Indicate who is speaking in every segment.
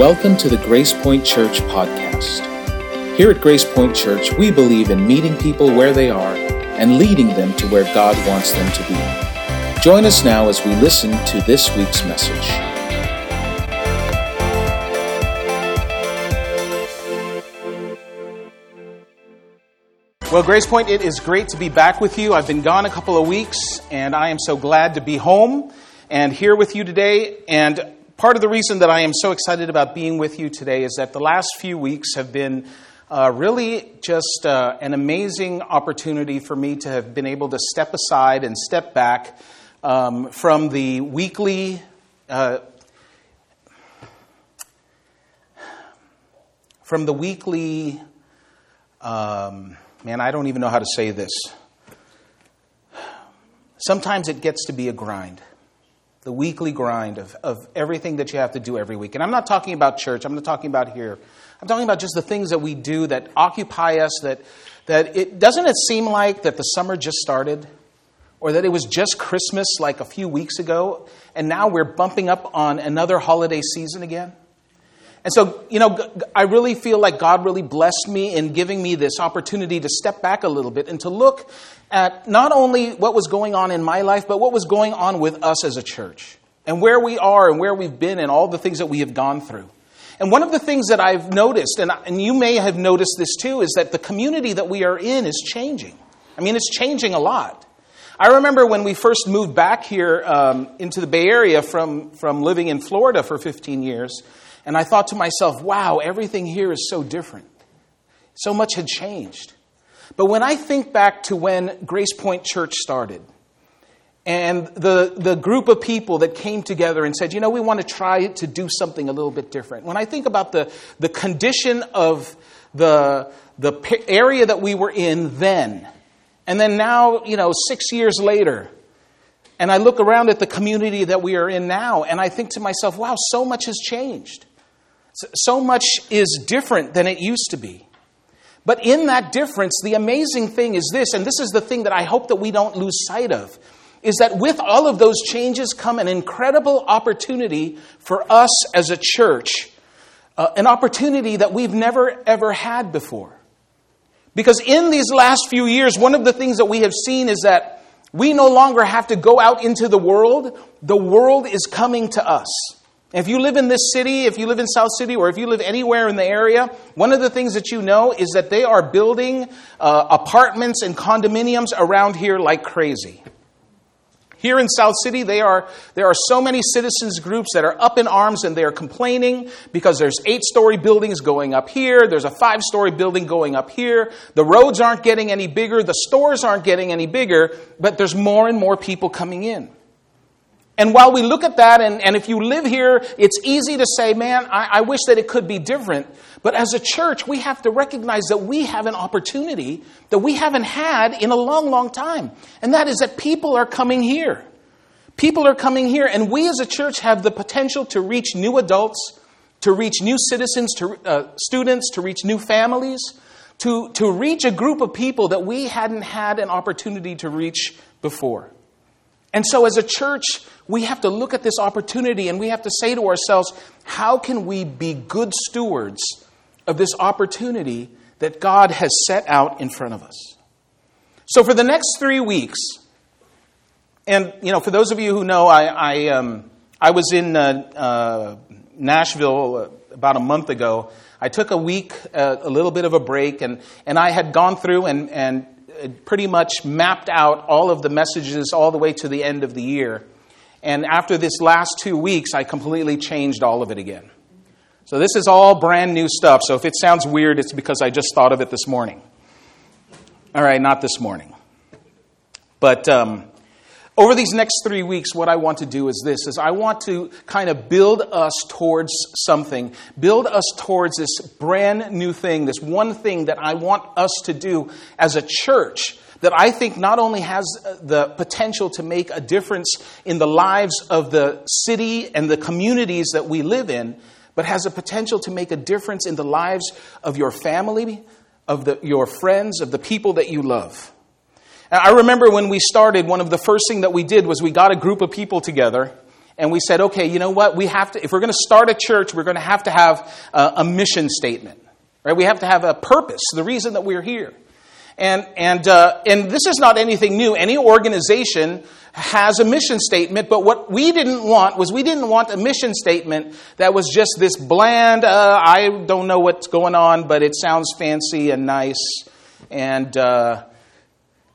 Speaker 1: Welcome to the Gracepoint Church podcast. Here at Gracepoint Church, we believe in meeting people where they are and leading them to where God wants them to be. Join us now as we listen to this week's message.
Speaker 2: Well, Gracepoint, it is great to be back with you. I've been gone a couple of weeks, and I am so glad to be home and here with you today. And part of the reason that I am so excited about being with you today is that the last few weeks have been uh, really just uh, an amazing opportunity for me to have been able to step aside and step back um, from the weekly. Uh, from the weekly, um, man, I don't even know how to say this. Sometimes it gets to be a grind the weekly grind of, of everything that you have to do every week. And I'm not talking about church, I'm not talking about here. I'm talking about just the things that we do that occupy us, that, that it doesn't it seem like that the summer just started? Or that it was just Christmas like a few weeks ago, and now we're bumping up on another holiday season again? And so, you know, I really feel like God really blessed me in giving me this opportunity to step back a little bit and to look at not only what was going on in my life, but what was going on with us as a church and where we are and where we've been and all the things that we have gone through. And one of the things that I've noticed, and, and you may have noticed this too, is that the community that we are in is changing. I mean, it's changing a lot. I remember when we first moved back here um, into the Bay Area from, from living in Florida for 15 years, and I thought to myself, wow, everything here is so different. So much had changed. But when I think back to when Gracepoint Church started, and the, the group of people that came together and said, you know, we want to try to do something a little bit different. When I think about the, the condition of the, the area that we were in then, and then now, you know, six years later, and I look around at the community that we are in now, and I think to myself, wow, so much has changed. So much is different than it used to be. But in that difference, the amazing thing is this, and this is the thing that I hope that we don't lose sight of, is that with all of those changes come an incredible opportunity for us as a church, uh, an opportunity that we've never ever had before. Because in these last few years, one of the things that we have seen is that we no longer have to go out into the world, the world is coming to us. If you live in this city, if you live in South City, or if you live anywhere in the area, one of the things that you know is that they are building uh, apartments and condominiums around here like crazy. Here in South City, they are, there are so many citizens groups that are up in arms and they are complaining because there's eight story buildings going up here, there's a five story building going up here, the roads aren't getting any bigger, the stores aren't getting any bigger, but there's more and more people coming in. And while we look at that, and, and if you live here, it's easy to say, man, I, I wish that it could be different. But as a church, we have to recognize that we have an opportunity that we haven't had in a long, long time. And that is that people are coming here. People are coming here, and we as a church have the potential to reach new adults, to reach new citizens, to uh, students, to reach new families, to, to reach a group of people that we hadn't had an opportunity to reach before. And so, as a church, we have to look at this opportunity and we have to say to ourselves, how can we be good stewards of this opportunity that God has set out in front of us? So, for the next three weeks, and you know, for those of you who know, I, I, um, I was in uh, uh, Nashville uh, about a month ago. I took a week, uh, a little bit of a break, and, and I had gone through and, and pretty much mapped out all of the messages all the way to the end of the year. And after this last two weeks, I completely changed all of it again. So this is all brand new stuff. So if it sounds weird, it's because I just thought of it this morning. All right, not this morning. But um, over these next three weeks, what I want to do is this: is I want to kind of build us towards something, build us towards this brand new thing, this one thing that I want us to do as a church that I think not only has uh, the potential to make a difference in the lives of the city and the communities that we live in, but has a potential to make a difference in the lives of your family, of the, your friends, of the people that you love. I remember when we started, one of the first thing that we did was we got a group of people together and we said, okay, you know what? We have to, if we're going to start a church, we're going to have to have a, a mission statement, right? We have to have a purpose, the reason that we're here. And, and, uh, and this is not anything new. Any organization has a mission statement, but what we didn't want was we didn't want a mission statement that was just this bland, uh, I don't know what's going on, but it sounds fancy and nice, and uh,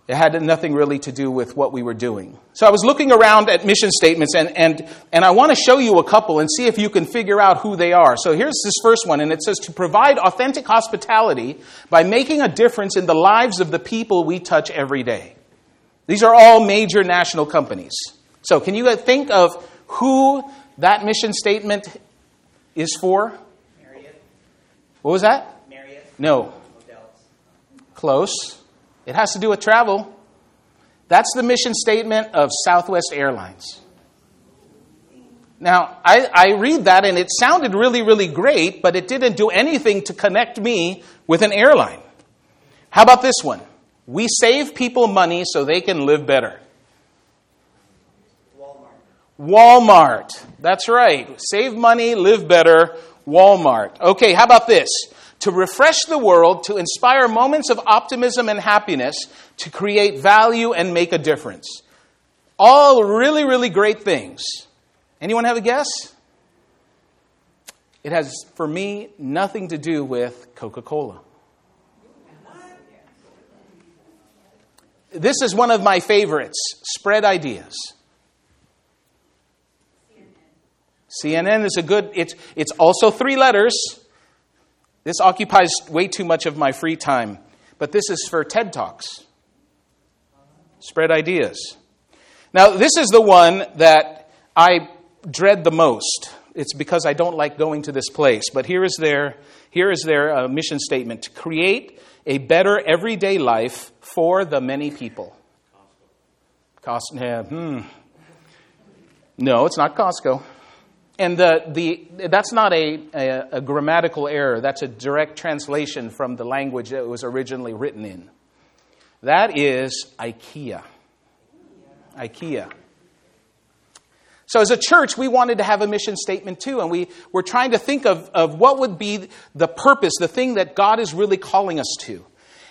Speaker 2: it had nothing really to do with what we were doing. So I was looking around at mission statements, and, and, and I want to show you a couple and see if you can figure out who they are. So here's this first one, and it says to provide authentic hospitality by making a difference in the lives of the people we touch every day. These are all major national companies. So, can you think of who that mission statement is for?
Speaker 3: Marriott.
Speaker 2: What was that?
Speaker 3: Marriott.
Speaker 2: No. Close. It has to do with travel. That's the mission statement of Southwest Airlines. Now, I, I, read that and it sounded really, really great, but it didn't do anything to connect me with an airline. How about this one? We save people money so they can live better.
Speaker 3: Walmart.
Speaker 2: Walmart. That's right. Save money, live better. Walmart. Okay, how about this? To refresh the world, to inspire moments of optimism and happiness, to create value and make a difference. All really, really great things. Anyone have a guess? It has, for me, nothing to do with Coca Cola. This is one of my favorites spread ideas. CNN is a good, it's, it's also three letters. This occupies way too much of my free time, but this is for TED Talks. Spread ideas. Now, this is the one that I dread the most. It's because I don't like going to this place. But here is their, here is their uh, mission statement to create a better everyday life for the many people. Cost, yeah, hmm. No, it's not Costco. And the, the, that's not a, a, a, grammatical error. That's a direct translation from the language that it was originally written in. That is IKEA. IKEA. So, as a church, we wanted to have a mission statement too, and we were trying to think of, of what would be the purpose, the thing that God is really calling us to.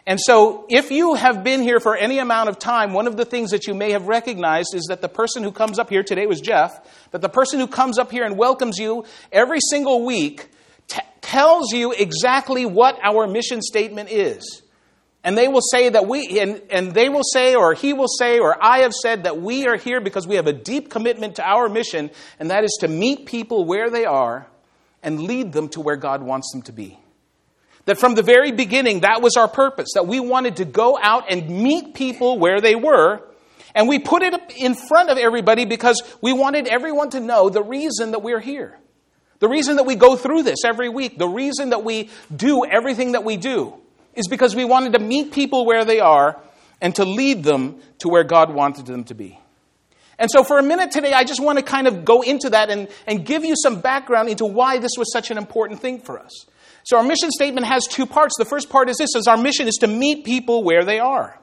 Speaker 2: And so, if you have been here for any amount of time, one of the things that you may have recognized is that the person who comes up here today was Jeff, that the person who comes up here and welcomes you every single week t- tells you exactly what our mission statement is. And they will say that we, and, and they will say, or he will say, or I have said that we are here because we have a deep commitment to our mission, and that is to meet people where they are and lead them to where God wants them to be. That from the very beginning, that was our purpose, that we wanted to go out and meet people where they were. And we put it in front of everybody because we wanted everyone to know the reason that we're here. The reason that we go through this every week, the reason that we do everything that we do, is because we wanted to meet people where they are and to lead them to where God wanted them to be. And so, for a minute today, I just want to kind of go into that and, and give you some background into why this was such an important thing for us. So our mission statement has two parts. The first part is this is our mission is to meet people where they are.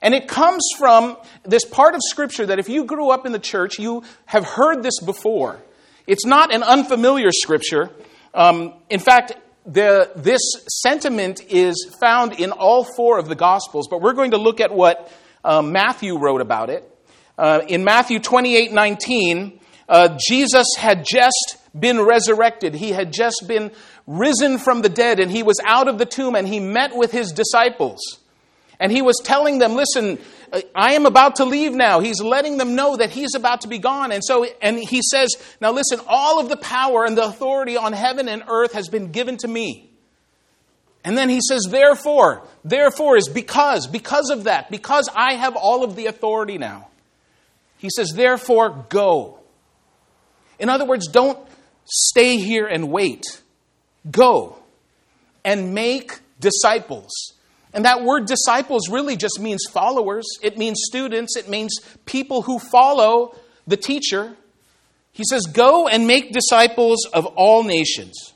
Speaker 2: And it comes from this part of scripture that if you grew up in the church, you have heard this before. It's not an unfamiliar scripture. Um, in fact, the, this sentiment is found in all four of the Gospels, but we're going to look at what uh, Matthew wrote about it. Uh, in Matthew 28 19, uh, Jesus had just been resurrected. He had just been risen from the dead and he was out of the tomb and he met with his disciples. And he was telling them, listen, uh, I am about to leave now. He's letting them know that he's about to be gone. And so, and he says, now listen, all of the power and the authority on heaven and earth has been given to me. And then he says, therefore, therefore is because, because of that, because I have all of the authority now. He says, therefore, go. In other words, don't stay here and wait. Go and make disciples. And that word disciples really just means followers, it means students, it means people who follow the teacher. He says, Go and make disciples of all nations,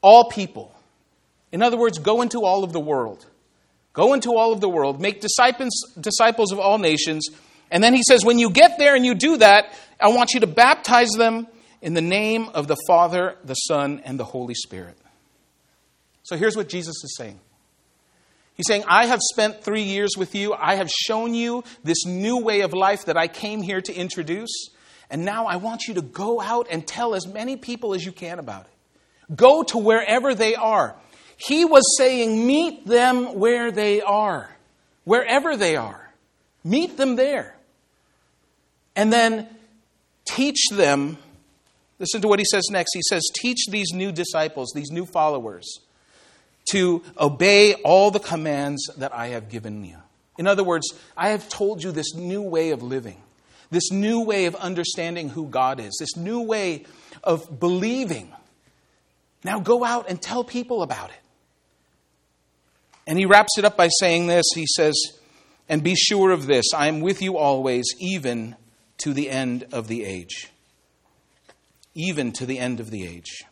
Speaker 2: all people. In other words, go into all of the world. Go into all of the world, make disciples, disciples of all nations, And then he says, when you get there and you do that, I want you to baptize them in the name of the Father, the Son, and the Holy Spirit. So here's what Jesus is saying He's saying, I have spent three years with you. I have shown you this new way of life that I came here to introduce. And now I want you to go out and tell as many people as you can about it. Go to wherever they are. He was saying, meet them where they are, wherever they are. Meet them there. And then teach them. Listen to what he says next. He says, Teach these new disciples, these new followers to obey all the commands that I have given you. In other words, I have told you this new way of living, this new way of understanding who God is, this new way of believing. Now go out and tell people about it. And he wraps it up by saying this He says, And be sure of this, I am with you always, even to the end of the age. Even to the end of the age.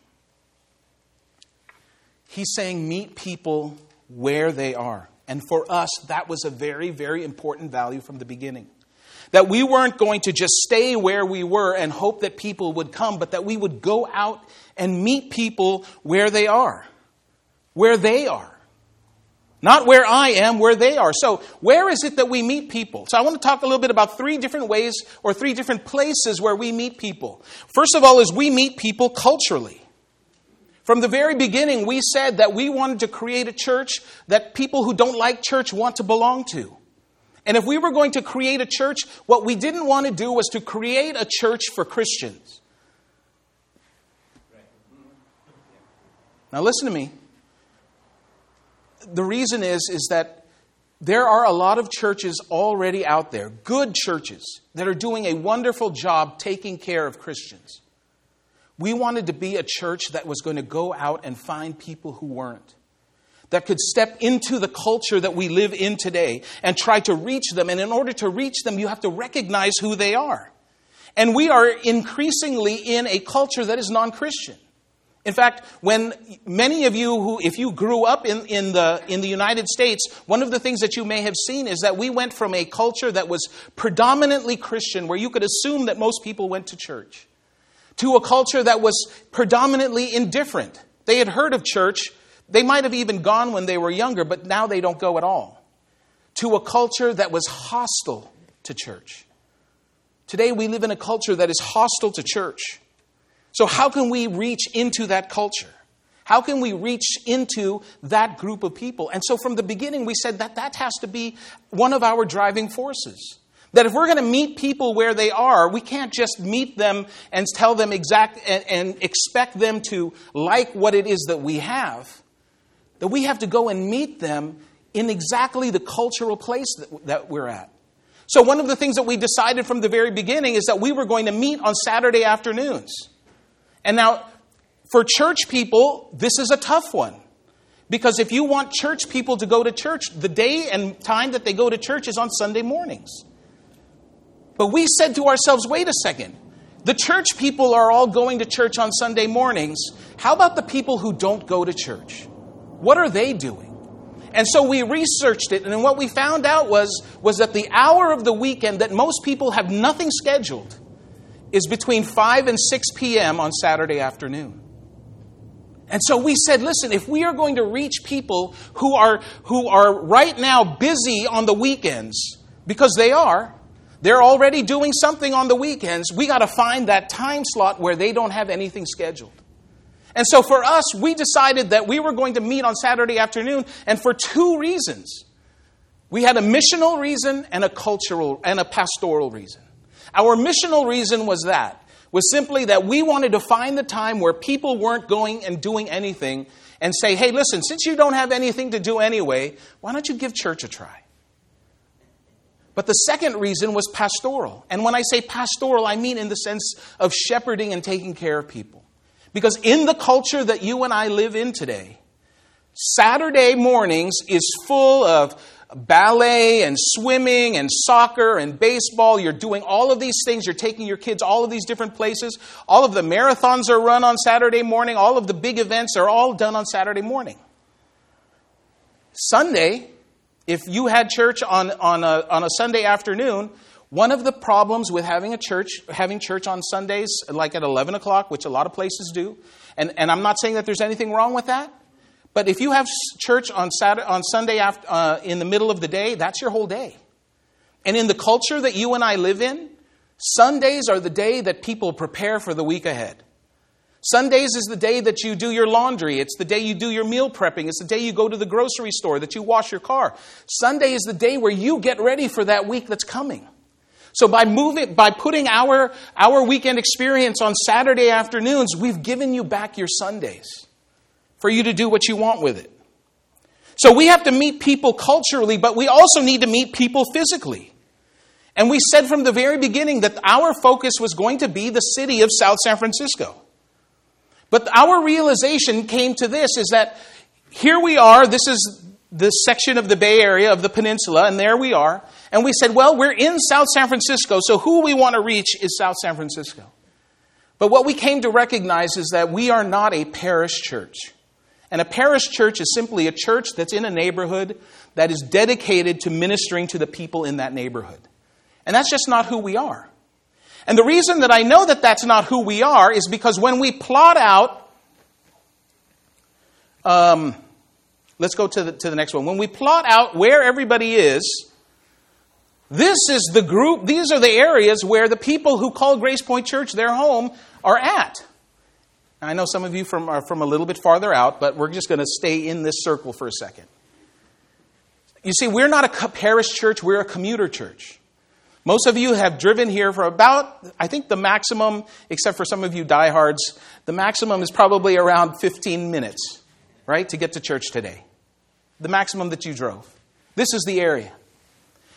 Speaker 2: He's saying, meet people where they are. And for us, that was a very, very important value from the beginning. That we weren't going to just stay where we were and hope that people would come, but that we would go out and meet people where they are. Where they are. Not where I am, where they are. So, where is it that we meet people? So, I want to talk a little bit about three different ways or three different places where we meet people. First of all, is we meet people culturally. From the very beginning, we said that we wanted to create a church that people who don't like church want to belong to. And if we were going to create a church, what we didn't want to do was to create a church for Christians. Now, listen to me. The reason is, is that there are a lot of churches already out there, good churches, that are doing a wonderful job taking care of Christians. We wanted to be a church that was going to go out and find people who weren't. That could step into the culture that we live in today and try to reach them. And in order to reach them, you have to recognize who they are. And we are increasingly in a culture that is non Christian. In fact, when many of you who, if you grew up in, in, the, in the United States, one of the things that you may have seen is that we went from a culture that was predominantly Christian, where you could assume that most people went to church, to a culture that was predominantly indifferent. They had heard of church. They might have even gone when they were younger, but now they don't go at all. To a culture that was hostile to church. Today we live in a culture that is hostile to church. So, how can we reach into that culture? How can we reach into that group of people? And so, from the beginning, we said that that has to be one of our driving forces. That if we're going to meet people where they are, we can't just meet them and tell them exact and, and expect them to like what it is that we have. That we have to go and meet them in exactly the cultural place that, that we're at. So, one of the things that we decided from the very beginning is that we were going to meet on Saturday afternoons. And now, for church people, this is a tough one. Because if you want church people to go to church, the day and time that they go to church is on Sunday mornings. But we said to ourselves, wait a second. The church people are all going to church on Sunday mornings. How about the people who don't go to church? What are they doing? And so we researched it, and what we found out was, was that the hour of the weekend that most people have nothing scheduled is between 5 and 6 p.m. on Saturday afternoon. And so we said, listen, if we are going to reach people who are, who are right now busy on the weekends, because they are, they're already doing something on the weekends. We got to find that time slot where they don't have anything scheduled. And so for us, we decided that we were going to meet on Saturday afternoon, and for two reasons. We had a missional reason and a cultural and a pastoral reason. Our missional reason was that was simply that we wanted to find the time where people weren't going and doing anything and say, "Hey, listen, since you don't have anything to do anyway, why don't you give church a try?" But the second reason was pastoral. And when I say pastoral, I mean in the sense of shepherding and taking care of people. Because in the culture that you and I live in today, Saturday mornings is full of ballet and swimming and soccer and baseball. You're doing all of these things. You're taking your kids all of these different places. All of the marathons are run on Saturday morning. All of the big events are all done on Saturday morning. Sunday if you had church on, on, a, on a Sunday afternoon, One of the problems with having a church, having church on Sundays, like at 11 o'clock, which a lot of places do, and, and I'm not saying that there's anything wrong with that, but if you have church on, Saturday, on Sunday after, uh, in the middle of the day, that's your whole day. And in the culture that you and I live in, Sundays are the day that people prepare for the week ahead. Sundays is the day that you do your laundry. It's the day you do your meal prepping. It's the day you go to the grocery store, that you wash your car. Sunday is the day where you get ready for that week that's coming. So by moving, by putting our, our weekend experience on Saturday afternoons, we've given you back your Sundays for you to do what you want with it. So we have to meet people culturally, but we also need to meet people physically. And we said from the very beginning that our focus was going to be the city of South San Francisco. But our realization came to this is that here we are, this is the section of the Bay Area of the peninsula, and there we are. And we said, well, we're in South San Francisco, so who we want to reach is South San Francisco. But what we came to recognize is that we are not a parish church. And a parish church is simply a church that's in a neighborhood that is dedicated to ministering to the people in that neighborhood. And that's just not who we are. And the reason that I know that that's not who we are is because when we plot out, um, let's go to the, to the next one. When we plot out where everybody is, this is the group, these are the areas where the people who call Gracepoint Church their home are at. I know some of you from, are from a little bit farther out, but we're just going to stay in this circle for a second. You see, we're not a parish church, we're a commuter church. Most of you have driven here for about, I think the maximum, except for some of you diehards, the maximum is probably around 15 minutes, right, to get to church today. The maximum that you drove. This is the area.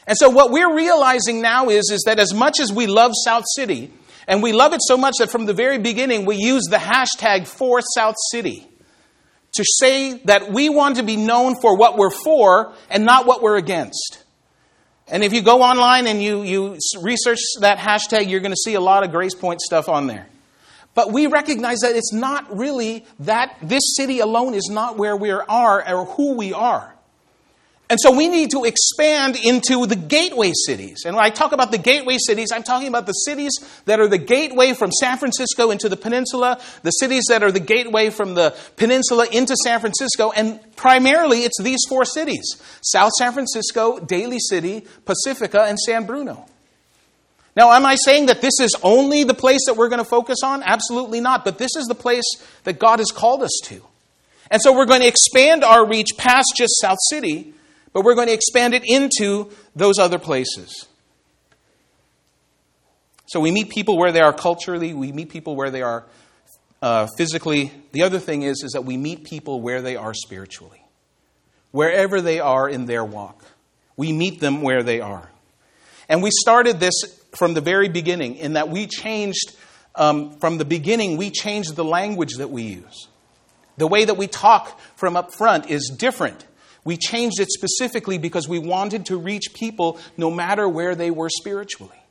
Speaker 2: And so what we're realizing now is, is that as much as we love South City, and we love it so much that from the very beginning we use the hashtag for South City to say that we want to be known for what we're for and not what we're against. And if you go online and you, you research that hashtag, you're going to see a lot of Gracepoint stuff on there. But we recognize that it's not really that this city alone is not where we are or who we are. And so we need to expand into the gateway cities. And when I talk about the gateway cities, I'm talking about the cities that are the gateway from San Francisco into the peninsula, the cities that are the gateway from the peninsula into San Francisco, and primarily it's these four cities South San Francisco, Daly City, Pacifica, and San Bruno. Now, am I saying that this is only the place that we're going to focus on? Absolutely not. But this is the place that God has called us to. And so we're going to expand our reach past just South City but we're going to expand it into those other places. So we meet people where they are culturally, we meet people where they are uh, physically. The other thing is, is that we meet people where they are spiritually. Wherever they are in their walk, we meet them where they are. And we started this from the very beginning in that we changed, um, from the beginning, we changed the language that we use. The way that we talk from up front is different we changed it specifically because we wanted to reach people no matter where they were spiritually.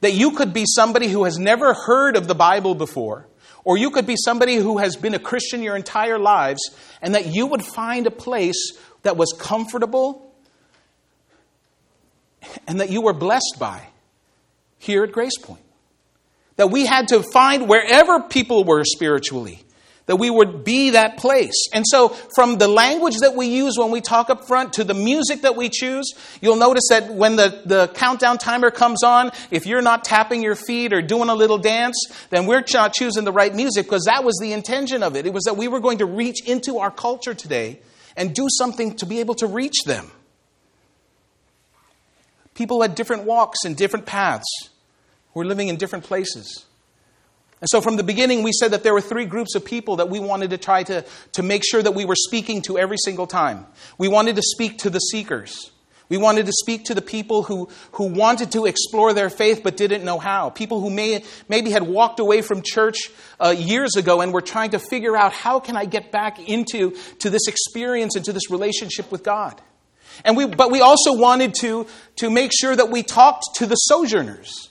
Speaker 2: That you could be somebody who has never heard of the Bible before, or you could be somebody who has been a Christian your entire lives, and that you would find a place that was comfortable and that you were blessed by here at Gracepoint. That we had to find wherever people were spiritually that we would be that place. And so, from the language that we use when we talk up front to the music that we choose, you'll notice that when the, the countdown timer comes on, if you're not tapping your feet or doing a little dance, then we're not choosing the right music because that was the intention of it. It was that we were going to reach into our culture today and do something to be able to reach them. People had different walks and different paths. We're living in different places. And so from the beginning, we said that there were three groups of people that we wanted to try to, to make sure that we were speaking to every single time. We wanted to speak to the seekers. We wanted to speak to the people who, who wanted to explore their faith but didn't know how. People who may, maybe had walked away from church uh, years ago and were trying to figure out how can I get back into to this experience and to this relationship with God. And we, but we also wanted to, to make sure that we talked to the sojourners.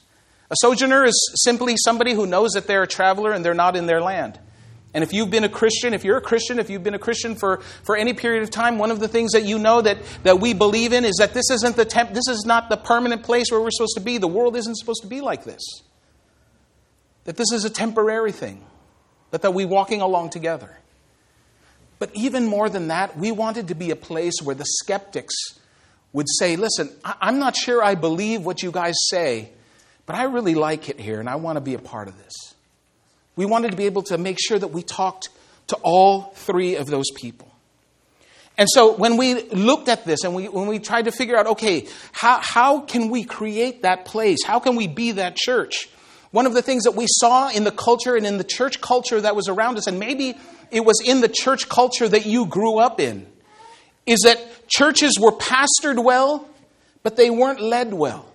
Speaker 2: A sojourner is simply somebody who knows that they're a traveler and they're not in their land. And if you've been a Christian, if you're a Christian, if you've been a Christian for, for any period of time, one of the things that you know that, that we believe in is that this isn't the temp, this is not the permanent place where we're supposed to be. The world isn't supposed to be like this. That this is a temporary thing. But that we're walking along together. But even more than that, we wanted to be a place where the skeptics would say, listen, I'm not sure I believe what you guys say, but I really like it here and I want to be a part of this. We wanted to be able to make sure that we talked to all three of those people. And so when we looked at this and we, when we tried to figure out, okay, how, how can we create that place? How can we be that church? One of the things that we saw in the culture and in the church culture that was around us, and maybe it was in the church culture that you grew up in, is that churches were pastored well, but they weren't led well.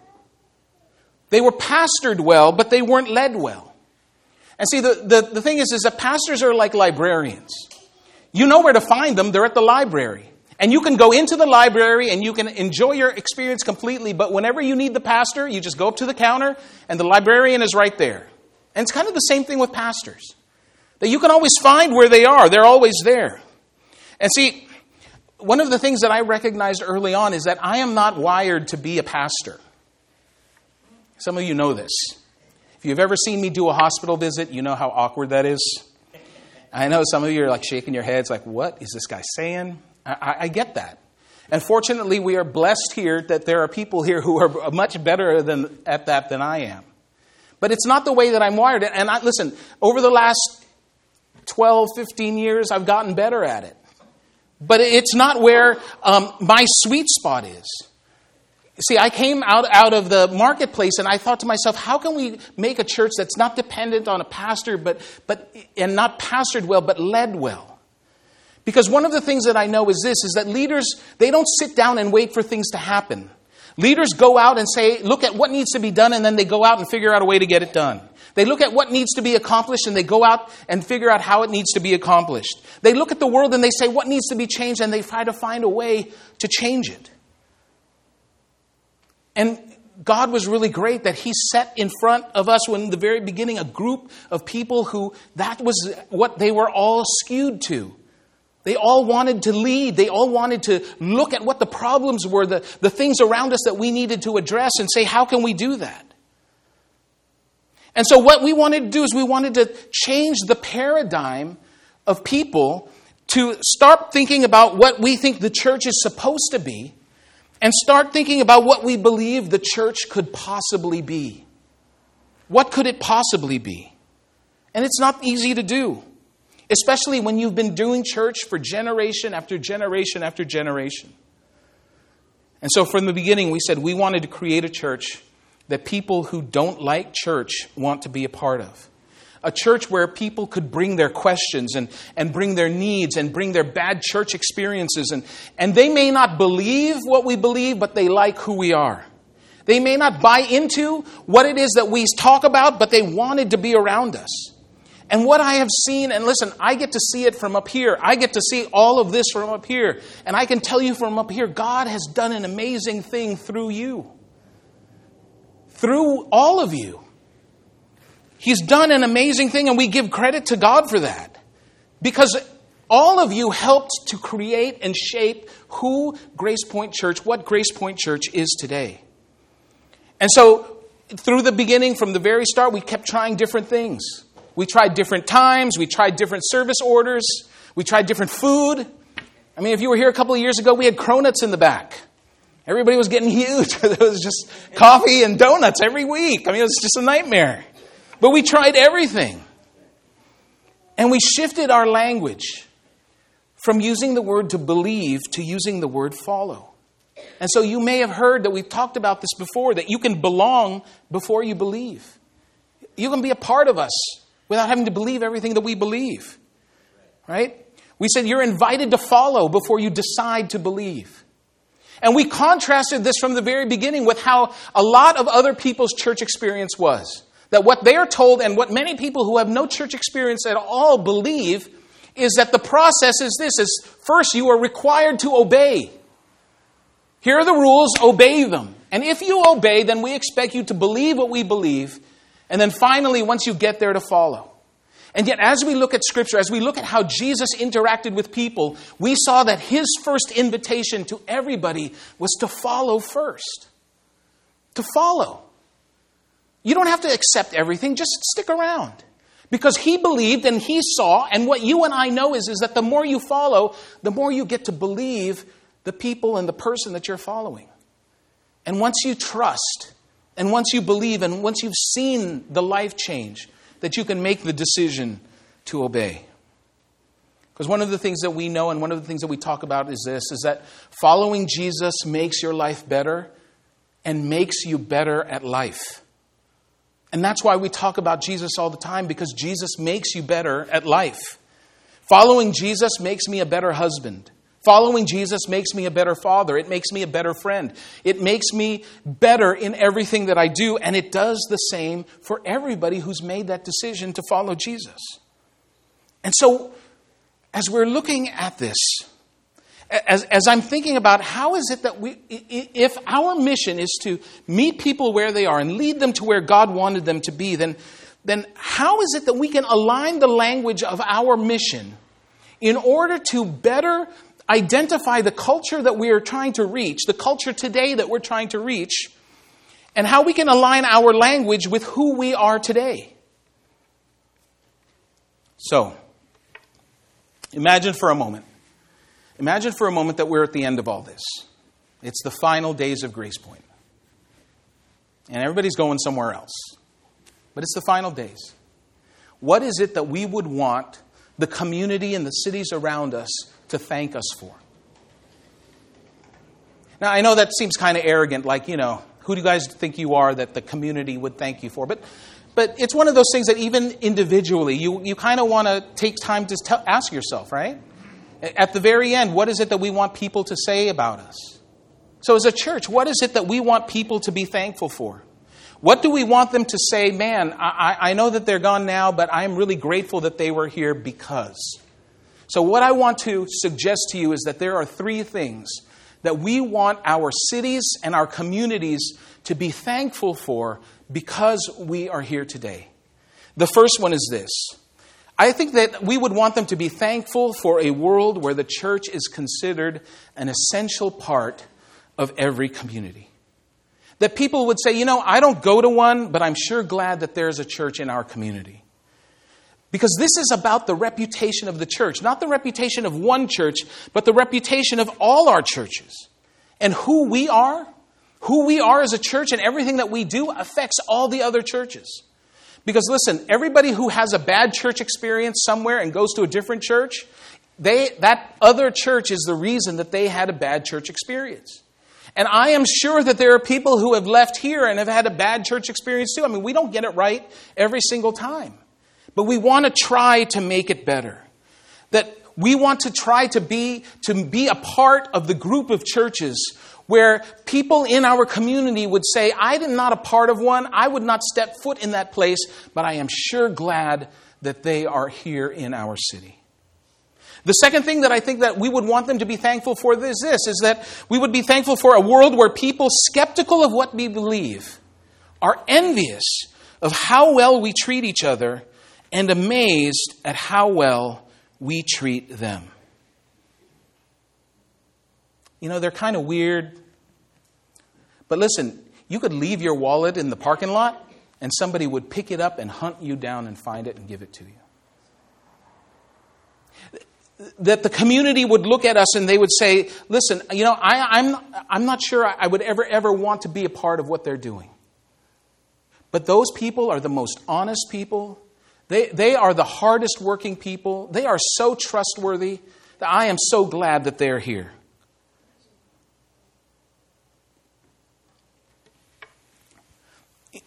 Speaker 2: They were pastored well, but they weren't led well. And see, the, the, the thing is, is that pastors are like librarians. You know where to find them, they're at the library. And you can go into the library and you can enjoy your experience completely, but whenever you need the pastor, you just go up to the counter and the librarian is right there. And it's kind of the same thing with pastors. That you can always find where they are, they're always there. And see, one of the things that I recognized early on is that I am not wired to be a pastor. Some of you know this. If you've ever seen me do a hospital visit, you know how awkward that is. I know some of you are like shaking your heads, like, what is this guy saying? I, I get that. And fortunately, we are blessed here that there are people here who are much better than, at that than I am. But it's not the way that I'm wired. And I, listen, over the last 12, 15 years, I've gotten better at it. But it's not where um, my sweet spot is. See, I came out, out of the marketplace and I thought to myself, how can we make a church that's not dependent on a pastor, but, but, and not pastored well, but led well? Because one of the things that I know is this, is that leaders, they don't sit down and wait for things to happen. Leaders go out and say, look at what needs to be done, and then they go out and figure out a way to get it done. They look at what needs to be accomplished and they go out and figure out how it needs to be accomplished. They look at the world and they say, what needs to be changed, and they try to find a way to change it. And God was really great that He set in front of us in the very beginning a group of people who that was what they were all skewed to. They all wanted to lead. They all wanted to look at what the problems were, the, the things around us that we needed to address, and say, how can we do that? And so, what we wanted to do is we wanted to change the paradigm of people to start thinking about what we think the church is supposed to be and start thinking about what we believe the church could possibly be. What could it possibly be? And it's not easy to do, especially when you've been doing church for generation after generation after generation. And so from the beginning, we said we wanted to create a church that people who don't like church want to be a part of a church where people could bring their questions and, and bring their needs and bring their bad church experiences. And, and they may not believe what we believe, but they like who we are. They may not buy into what it is that we talk about, but they wanted to be around us. And what I have seen, and listen, I get to see it from up here. I get to see all of this from up here. And I can tell you from up here, God has done an amazing thing through you. Through all of you. He's done an amazing thing, and we give credit to God for that. Because all of you helped to create and shape who Gracepoint Church, what Gracepoint Church is today. And so, through the beginning, from the very start, we kept trying different things. We tried different times, we tried different service orders, we tried different food. I mean, if you were here a couple of years ago, we had cronuts in the back. Everybody was getting huge. there was just coffee and donuts every week. I mean, it was just a nightmare. But we tried everything. And we shifted our language from using the word to believe to using the word follow. And so you may have heard that we've talked about this before that you can belong before you believe. You can be a part of us without having to believe everything that we believe. Right? We said you're invited to follow before you decide to believe. And we contrasted this from the very beginning with how a lot of other people's church experience was. That what they are told, and what many people who have no church experience at all believe, is that the process is this is first you are required to obey. Here are the rules, obey them. And if you obey, then we expect you to believe what we believe, and then finally, once you get there, to follow. And yet, as we look at Scripture, as we look at how Jesus interacted with people, we saw that his first invitation to everybody was to follow first. To follow. You don't have to accept everything, just stick around. Because he believed and he saw, and what you and I know is, is that the more you follow, the more you get to believe the people and the person that you're following. And once you trust, and once you believe, and once you've seen the life change, that you can make the decision to obey. Because one of the things that we know and one of the things that we talk about is this is that following Jesus makes your life better and makes you better at life. And that's why we talk about Jesus all the time because Jesus makes you better at life. Following Jesus makes me a better husband. Following Jesus makes me a better father. It makes me a better friend. It makes me better in everything that I do, and it does the same for everybody who's made that decision to follow Jesus. And so, as we're looking at this, as, as I'm thinking about how is it that we, if our mission is to meet people where they are and lead them to where God wanted them to be, then, then how is it that we can align the language of our mission in order to better identify the culture that we are trying to reach, the culture today that we're trying to reach, and how we can align our language with who we are today. So, imagine for a moment. Imagine for a moment that we're at the end of all this. It's the final days of Gracepoint. And everybody's going somewhere else. But it's the final days. What is it that we would want the community and the cities around us to thank us for. Now, I know that seems kind of arrogant, like, you know, who do you guys think you are that the community would thank you for? But, but it's one of those things that even individually, you, you kind of want to take time to tell, ask yourself, right? At the very end, what is it that we want people to say about us? So, as a church, what is it that we want people to be thankful for? What do we want them to say? Man, I, I know that they're gone now, but I'm really grateful that they were here because. So, what I want to suggest to you is that there are three things that we want our cities and our communities to be thankful for because we are here today. The first one is this I think that we would want them to be thankful for a world where the church is considered an essential part of every community. That people would say, you know, I don't go to one, but I'm sure glad that there's a church in our community. Because this is about the reputation of the church, not the reputation of one church, but the reputation of all our churches. And who we are, who we are as a church, and everything that we do affects all the other churches. Because listen, everybody who has a bad church experience somewhere and goes to a different church, they, that other church is the reason that they had a bad church experience. And I am sure that there are people who have left here and have had a bad church experience too. I mean, we don't get it right every single time. But we want to try to make it better. That we want to try to be, to be a part of the group of churches where people in our community would say, I am not a part of one, I would not step foot in that place, but I am sure glad that they are here in our city. The second thing that I think that we would want them to be thankful for is this is that we would be thankful for a world where people skeptical of what we believe are envious of how well we treat each other and amazed at how well we treat them. You know, they're kind of weird. But listen, you could leave your wallet in the parking lot and somebody would pick it up and hunt you down and find it and give it to you. That the community would look at us and they would say, listen, you know, I, am I'm, I'm not sure I would ever, ever want to be a part of what they're doing. But those people are the most honest people. They, they are the hardest working people. They are so trustworthy that I am so glad that they're here.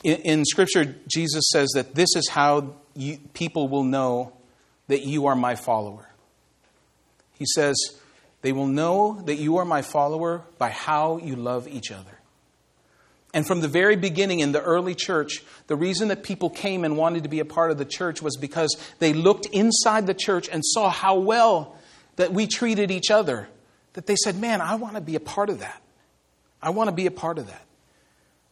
Speaker 2: In, in Scripture, Jesus says that this is how you, people will know that you are my follower. He says, They will know that you are my follower by how you love each other. And from the very beginning in the early church, the reason that people came and wanted to be a part of the church was because they looked inside the church and saw how well that we treated each other. That they said, Man, I want to be a part of that. I want to be a part of that.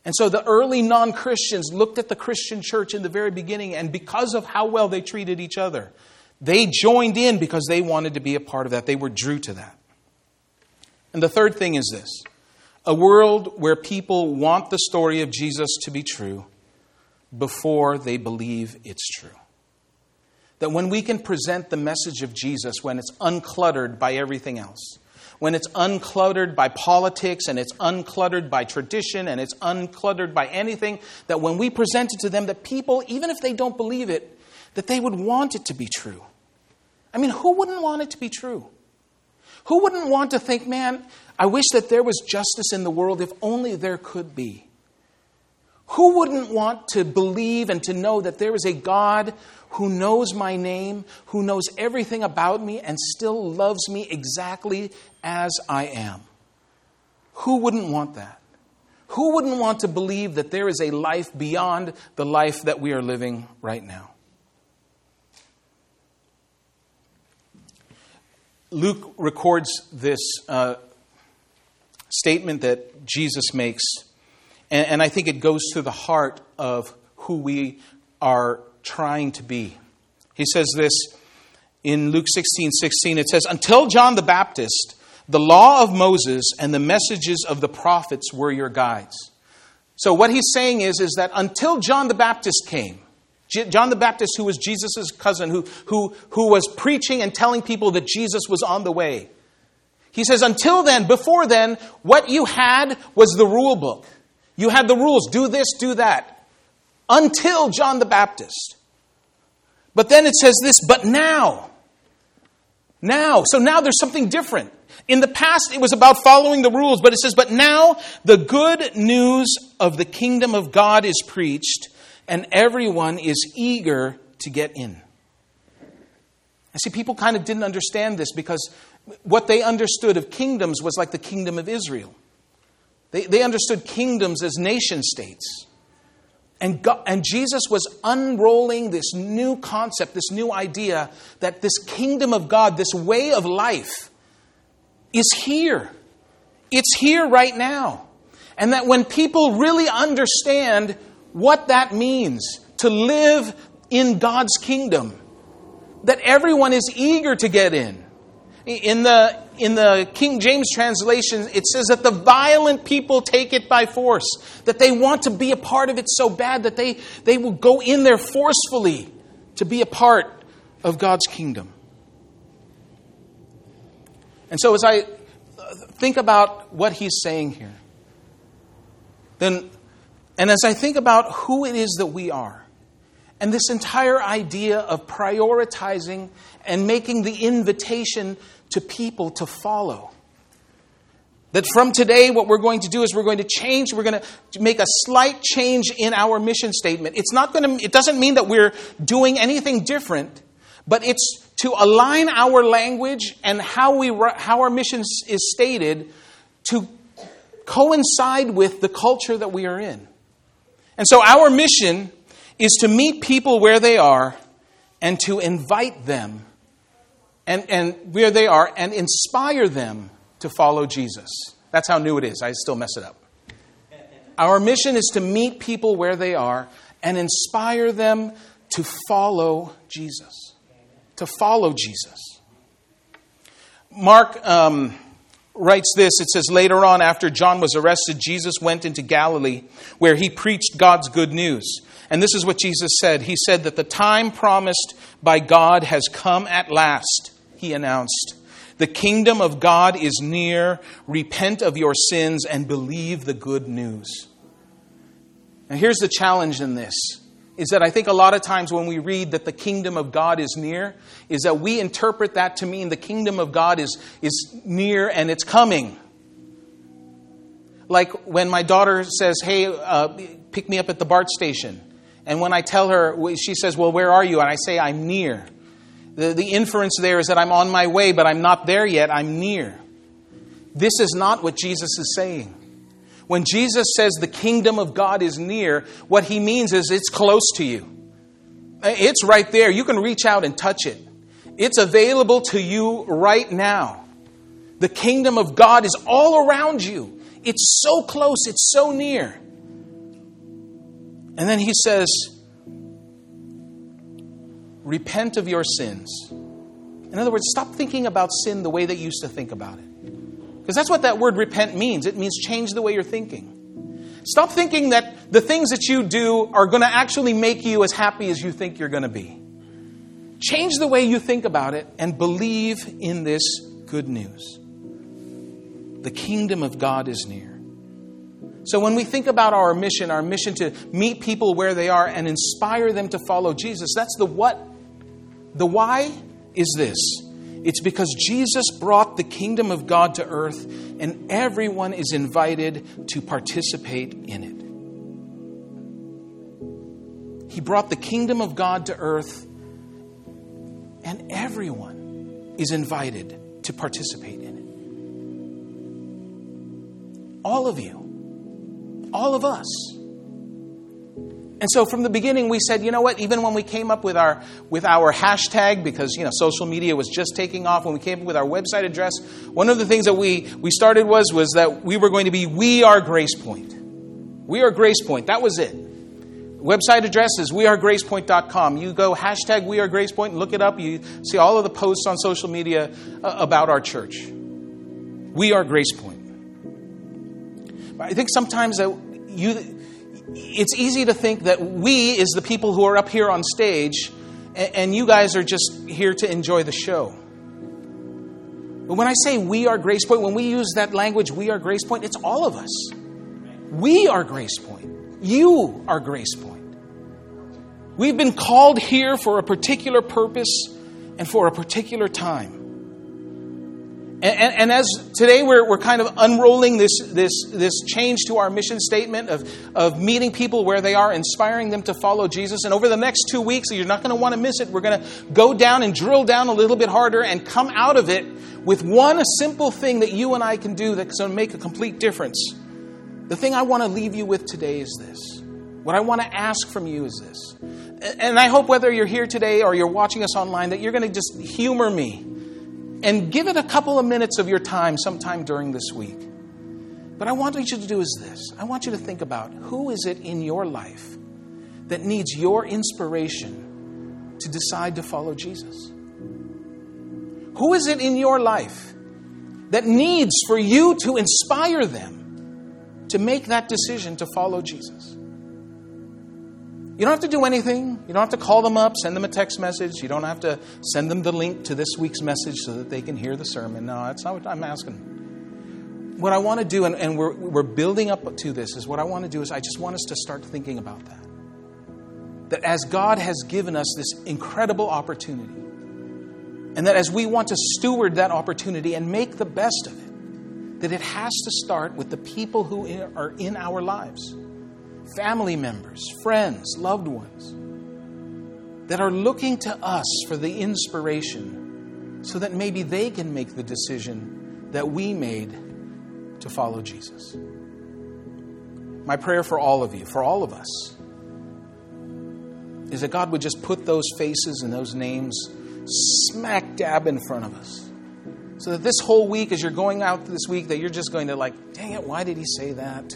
Speaker 2: And so the early non Christians looked at the Christian church in the very beginning, and because of how well they treated each other, they joined in because they wanted to be a part of that. They were drew to that. And the third thing is this a world where people want the story of Jesus to be true before they believe it's true. That when we can present the message of Jesus when it's uncluttered by everything else, when it's uncluttered by politics and it's uncluttered by tradition and it's uncluttered by anything, that when we present it to them, that people, even if they don't believe it, that they would want it to be true. I mean, who wouldn't want it to be true? Who wouldn't want to think, man, I wish that there was justice in the world if only there could be? Who wouldn't want to believe and to know that there is a God who knows my name, who knows everything about me, and still loves me exactly as I am? Who wouldn't want that? Who wouldn't want to believe that there is a life beyond the life that we are living right now? Luke records this uh, statement that Jesus makes, and, and I think it goes to the heart of who we are trying to be. He says this in Luke 16 16. It says, Until John the Baptist, the law of Moses and the messages of the prophets were your guides. So, what he's saying is, is that until John the Baptist came, John the Baptist, who was Jesus' cousin, who, who, who was preaching and telling people that Jesus was on the way. He says, until then, before then, what you had was the rule book. You had the rules do this, do that. Until John the Baptist. But then it says this, but now. Now. So now there's something different. In the past, it was about following the rules, but it says, but now the good news of the kingdom of God is preached and everyone is eager to get in. I see people kind of didn't understand this because what they understood of kingdoms was like the kingdom of Israel. They, they understood kingdoms as nation states. And, God, and Jesus was unrolling this new concept, this new idea that this kingdom of God, this way of life, is here. It's here right now. And that when people really understand what that means to live in God's kingdom. That everyone is eager to get in. In the, in the King James translation, it says that the violent people take it by force, that they want to be a part of it so bad that they, they will go in there forcefully to be a part of God's kingdom. And so, as I uh, think about what he's saying here, then and as I think about who it is that we are, and this entire idea of prioritizing and making the invitation to people to follow, that from today, what we're going to do is we're going to change, we're going to make a slight change in our mission statement. It's not going to, it doesn't mean that we're doing anything different, but it's to align our language and how, we, how our mission is stated to coincide with the culture that we are in. And so our mission is to meet people where they are and to invite them and, and where they are and inspire them to follow Jesus. That's how new it is. I still mess it up. Our mission is to meet people where they are and inspire them to follow Jesus. To follow Jesus. Mark um, writes this it says, Later on, after John was arrested, Jesus went into Galilee where he preached God's good news. And this is what Jesus said He said that the time promised by God has come at last, he announced. The kingdom of God is near. Repent of your sins and believe the good news. Now, here's the challenge in this is that I think a lot of times when we read that the kingdom of God is near, is that we interpret that to mean the kingdom of God is, is near and it's coming. Like when my daughter says, Hey, uh, pick me up at the BART station. And when I tell her, she says, Well, where are you? And I say, I'm near. The, the inference there is that I'm on my way, but I'm not there yet. I'm near. This is not what Jesus is saying. When Jesus says the kingdom of God is near, what he means is it's close to you. It's right there. You can reach out and touch it. It's available to you right now. The kingdom of God is all around you. It's so close, it's so near. And then he says, Repent of your sins. In other words, stop thinking about sin the way that you used to think about it. Because that's what that word repent means. It means change the way you're thinking. Stop thinking that the things that you do are going to actually make you as happy as you think you're going to be. Change the way you think about it and believe in this good news. The kingdom of God is near. So, when we think about our mission, our mission to meet people where they are and inspire them to follow Jesus, that's the what. The why is this it's because Jesus brought the kingdom of God to earth, and everyone is invited to participate in it. He brought the kingdom of God to earth, and everyone is invited to participate in it. All of you. All of us. And so from the beginning we said, you know what, even when we came up with our with our hashtag, because you know social media was just taking off, when we came up with our website address, one of the things that we, we started was was that we were going to be We Are Gracepoint. We are Gracepoint. That was it. Website address is wearegracepoint.com. You go hashtag We Are Gracepoint and look it up. You see all of the posts on social media uh, about our church. We are Gracepoint. I think sometimes that you, it's easy to think that we is the people who are up here on stage, and you guys are just here to enjoy the show. But when I say we are Gracepoint, when we use that language, we are Gracepoint, it's all of us. We are Gracepoint. You are Gracepoint. We've been called here for a particular purpose and for a particular time. And, and, and, as today we're, we're kind of unrolling this, this, this change to our mission statement of, of meeting people where they are, inspiring them to follow Jesus. And over the next two weeks, you're not going to want to miss it. We're going to go down and drill down a little bit harder and come out of it with one simple thing that you and I can do that's going to make a complete difference. The thing I want to leave you with today is this. What I want to ask from you is this. And I hope whether you're here today or you're watching us online that you're going to just humor me and give it a couple of minutes of your time sometime during this week. But I want you to do is this I want you to think about who is it in your life that needs your inspiration to decide to follow Jesus? Who is it in your life that needs for you to inspire them to make that decision to follow Jesus? You don't have to do anything. You don't have to call them up, send them a text message. You don't have to send them the link to this week's message so that they can hear the sermon. No, that's not what I'm asking. What I want to do, and, and we're, we're building up to this, is what I want to do is I just want us to start thinking about that. That as God has given us this incredible opportunity, and that as we want to steward that opportunity and make the best of it, that it has to start with the people who are in our lives family members, friends, loved ones that are looking to us for the inspiration so that maybe they can make the decision that we made to follow Jesus. My prayer for all of you, for all of us, is that God would just put those faces and those names smack dab in front of us. So that this whole week, as you're going out this week, that you're just going to like, dang it, why did he say that?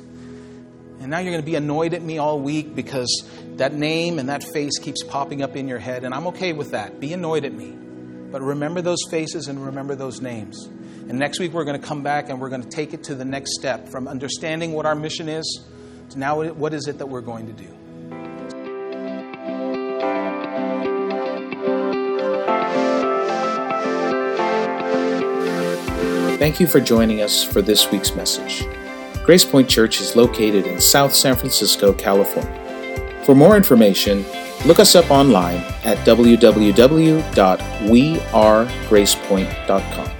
Speaker 2: And now you're going to be annoyed at me all week because that name and that face keeps popping up in your head. And I'm okay with that. Be annoyed at me. But remember those faces and remember those names. And next week we're going to come back and we're going to take it to the next step from understanding what our mission is to now what is it that we're going to do.
Speaker 1: Thank you for joining us for this week's message. Gracepoint Church is located in South San Francisco, California. For more information, look us up online at www.wearegracepoint.com.